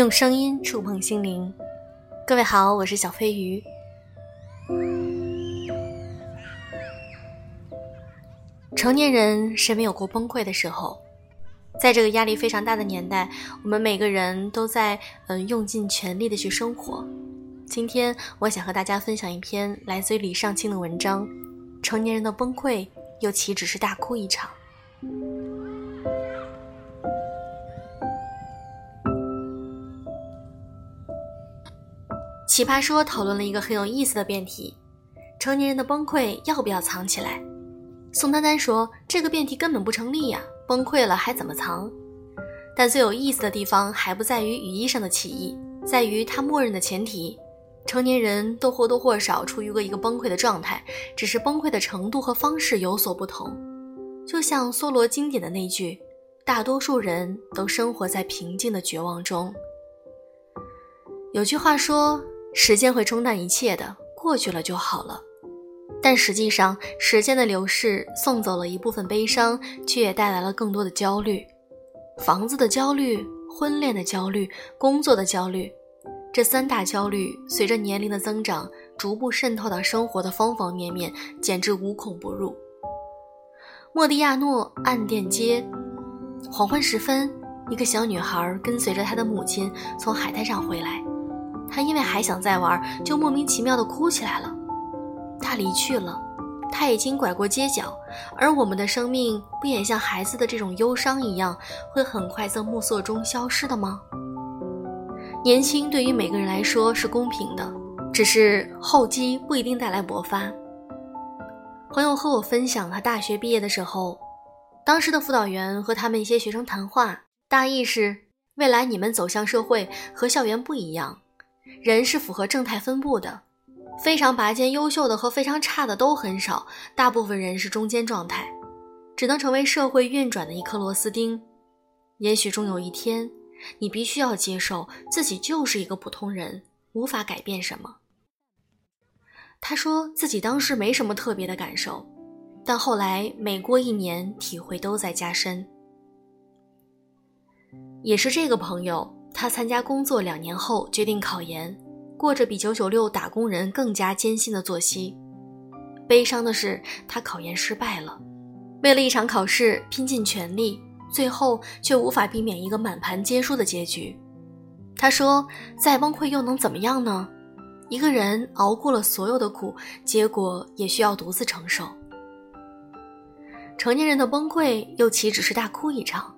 用声音触碰心灵。各位好，我是小飞鱼。成年人谁没有过崩溃的时候？在这个压力非常大的年代，我们每个人都在嗯用尽全力的去生活。今天我想和大家分享一篇来自于李尚清的文章：成年人的崩溃又岂止是大哭一场？奇葩说讨论了一个很有意思的辩题：成年人的崩溃要不要藏起来？宋丹丹说：“这个辩题根本不成立呀，崩溃了还怎么藏？”但最有意思的地方还不在于语义上的歧义，在于他默认的前提：成年人都或多或少处于过一个崩溃的状态，只是崩溃的程度和方式有所不同。就像梭罗经典的那句：“大多数人都生活在平静的绝望中。”有句话说。时间会冲淡一切的，过去了就好了。但实际上，时间的流逝送走了一部分悲伤，却也带来了更多的焦虑。房子的焦虑，婚恋的焦虑，工作的焦虑，这三大焦虑随着年龄的增长，逐步渗透到生活的方方面面，简直无孔不入。莫迪亚诺暗店街，黄昏时分，一个小女孩跟随着她的母亲从海滩上回来。他因为还想再玩，就莫名其妙的哭起来了。他离去了，他已经拐过街角，而我们的生命不也像孩子的这种忧伤一样，会很快在暮色中消失的吗？年轻对于每个人来说是公平的，只是厚积不一定带来勃发。朋友和我分享，他大学毕业的时候，当时的辅导员和他们一些学生谈话，大意是：未来你们走向社会和校园不一样。人是符合正态分布的，非常拔尖、优秀的和非常差的都很少，大部分人是中间状态，只能成为社会运转的一颗螺丝钉。也许终有一天，你必须要接受自己就是一个普通人，无法改变什么。他说自己当时没什么特别的感受，但后来每过一年，体会都在加深。也是这个朋友。他参加工作两年后，决定考研，过着比九九六打工人更加艰辛的作息。悲伤的是，他考研失败了，为了一场考试拼尽全力，最后却无法避免一个满盘皆输的结局。他说：“再崩溃又能怎么样呢？一个人熬过了所有的苦，结果也需要独自承受。成年人的崩溃又岂止是大哭一场？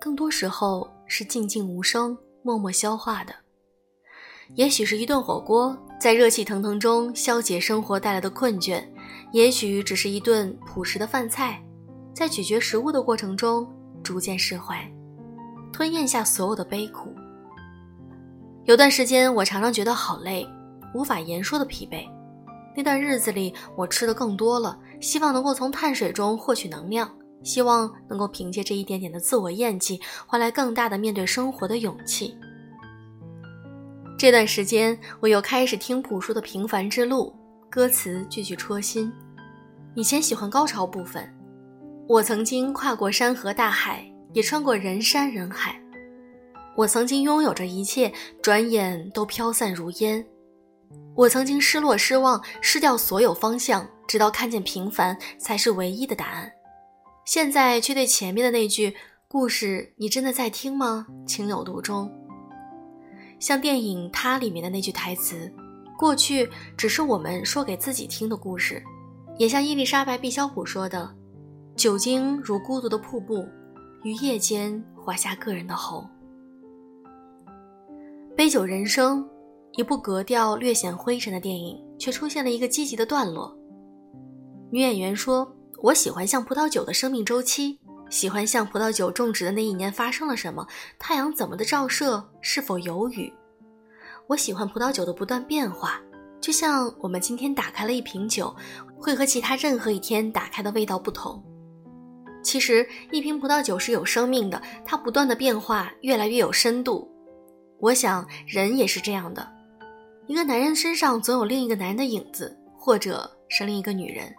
更多时候……”是静静无声、默默消化的，也许是一顿火锅，在热气腾腾中消解生活带来的困倦；也许只是一顿朴实的饭菜，在咀嚼食物的过程中逐渐释怀，吞咽下所有的悲苦。有段时间，我常常觉得好累，无法言说的疲惫。那段日子里，我吃的更多了，希望能够从碳水中获取能量。希望能够凭借这一点点的自我厌弃，换来更大的面对生活的勇气。这段时间，我又开始听朴树的《平凡之路》，歌词句句戳心。以前喜欢高潮部分，我曾经跨过山河大海，也穿过人山人海。我曾经拥有着一切，转眼都飘散如烟。我曾经失落、失望、失掉所有方向，直到看见平凡才是唯一的答案。现在却对前面的那句“故事，你真的在听吗？”情有独钟。像电影《他》里面的那句台词：“过去只是我们说给自己听的故事。”也像伊丽莎白·毕肖普说的：“酒精如孤独的瀑布，于夜间划下个人的喉。”《杯酒人生》，一部格调略显灰沉的电影，却出现了一个积极的段落。女演员说。我喜欢像葡萄酒的生命周期，喜欢像葡萄酒种植的那一年发生了什么，太阳怎么的照射，是否有雨。我喜欢葡萄酒的不断变化，就像我们今天打开了一瓶酒，会和其他任何一天打开的味道不同。其实一瓶葡萄酒是有生命的，它不断的变化，越来越有深度。我想人也是这样的，一个男人身上总有另一个男人的影子，或者是另一个女人。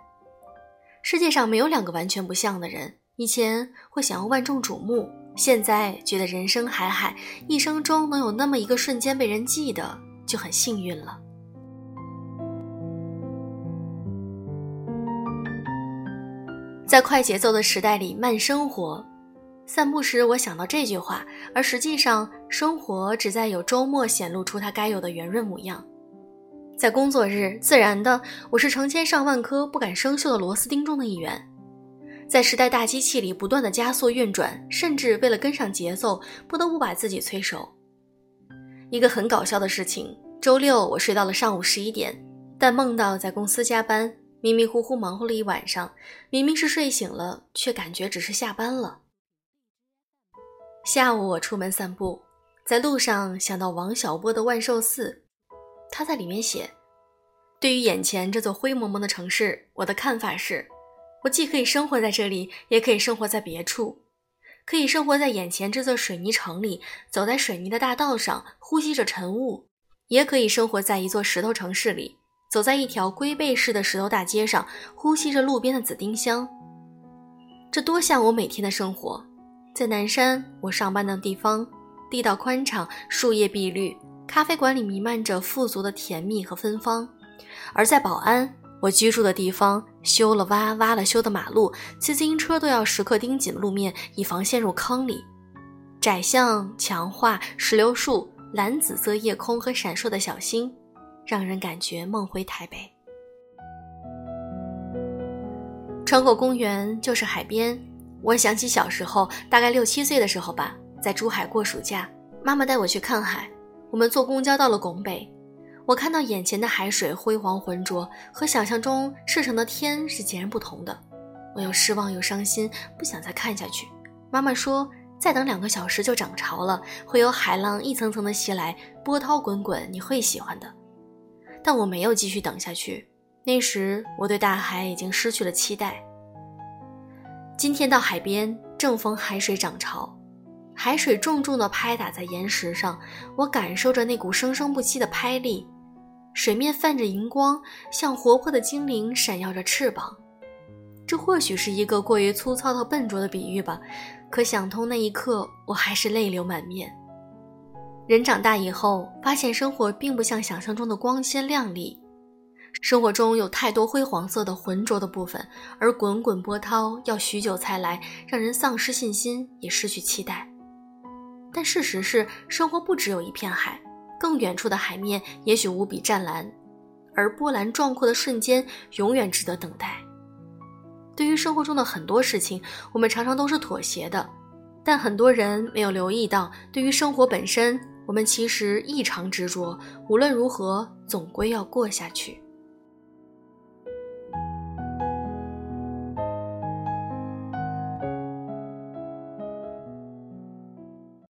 世界上没有两个完全不像的人。以前会想要万众瞩目，现在觉得人生海海，一生中能有那么一个瞬间被人记得，就很幸运了。在快节奏的时代里慢生活，散步时我想到这句话，而实际上，生活只在有周末显露出它该有的圆润模样。在工作日，自然的，我是成千上万颗不敢生锈的螺丝钉中的一员。在时代大机器里不断的加速运转，甚至为了跟上节奏，不得不把自己催熟。一个很搞笑的事情：周六我睡到了上午十一点，但梦到在公司加班，迷迷糊糊忙活了一晚上，明明是睡醒了，却感觉只是下班了。下午我出门散步，在路上想到王小波的《万寿寺》，他在里面写：“对于眼前这座灰蒙蒙的城市，我的看法是。”我既可以生活在这里，也可以生活在别处，可以生活在眼前这座水泥城里，走在水泥的大道上，呼吸着晨雾；也可以生活在一座石头城市里，走在一条龟背式的石头大街上，呼吸着路边的紫丁香。这多像我每天的生活。在南山，我上班的地方，地道宽敞，树叶碧绿，咖啡馆里弥漫着富足的甜蜜和芬芳；而在宝安。我居住的地方修了挖，挖了修的马路，骑自行车都要时刻盯紧路面，以防陷入坑里。窄巷、强化、石榴树、蓝紫色夜空和闪烁的小星，让人感觉梦回台北。穿过公园就是海边，我想起小时候，大概六七岁的时候吧，在珠海过暑假，妈妈带我去看海，我们坐公交到了拱北。我看到眼前的海水辉煌浑浊，和想象中射成的天是截然不同的。我又失望又伤心，不想再看下去。妈妈说，再等两个小时就涨潮了，会有海浪一层层的袭来，波涛滚滚，你会喜欢的。但我没有继续等下去。那时我对大海已经失去了期待。今天到海边，正逢海水涨潮。海水重重地拍打在岩石上，我感受着那股生生不息的拍力。水面泛着荧光，像活泼的精灵闪耀着翅膀。这或许是一个过于粗糙和笨拙的比喻吧，可想通那一刻，我还是泪流满面。人长大以后，发现生活并不像想象中的光鲜亮丽，生活中有太多灰黄色的浑浊的部分，而滚滚波涛要许久才来，让人丧失信心，也失去期待。但事实是，生活不只有一片海，更远处的海面也许无比湛蓝，而波澜壮阔的瞬间永远值得等待。对于生活中的很多事情，我们常常都是妥协的，但很多人没有留意到，对于生活本身，我们其实异常执着。无论如何，总归要过下去。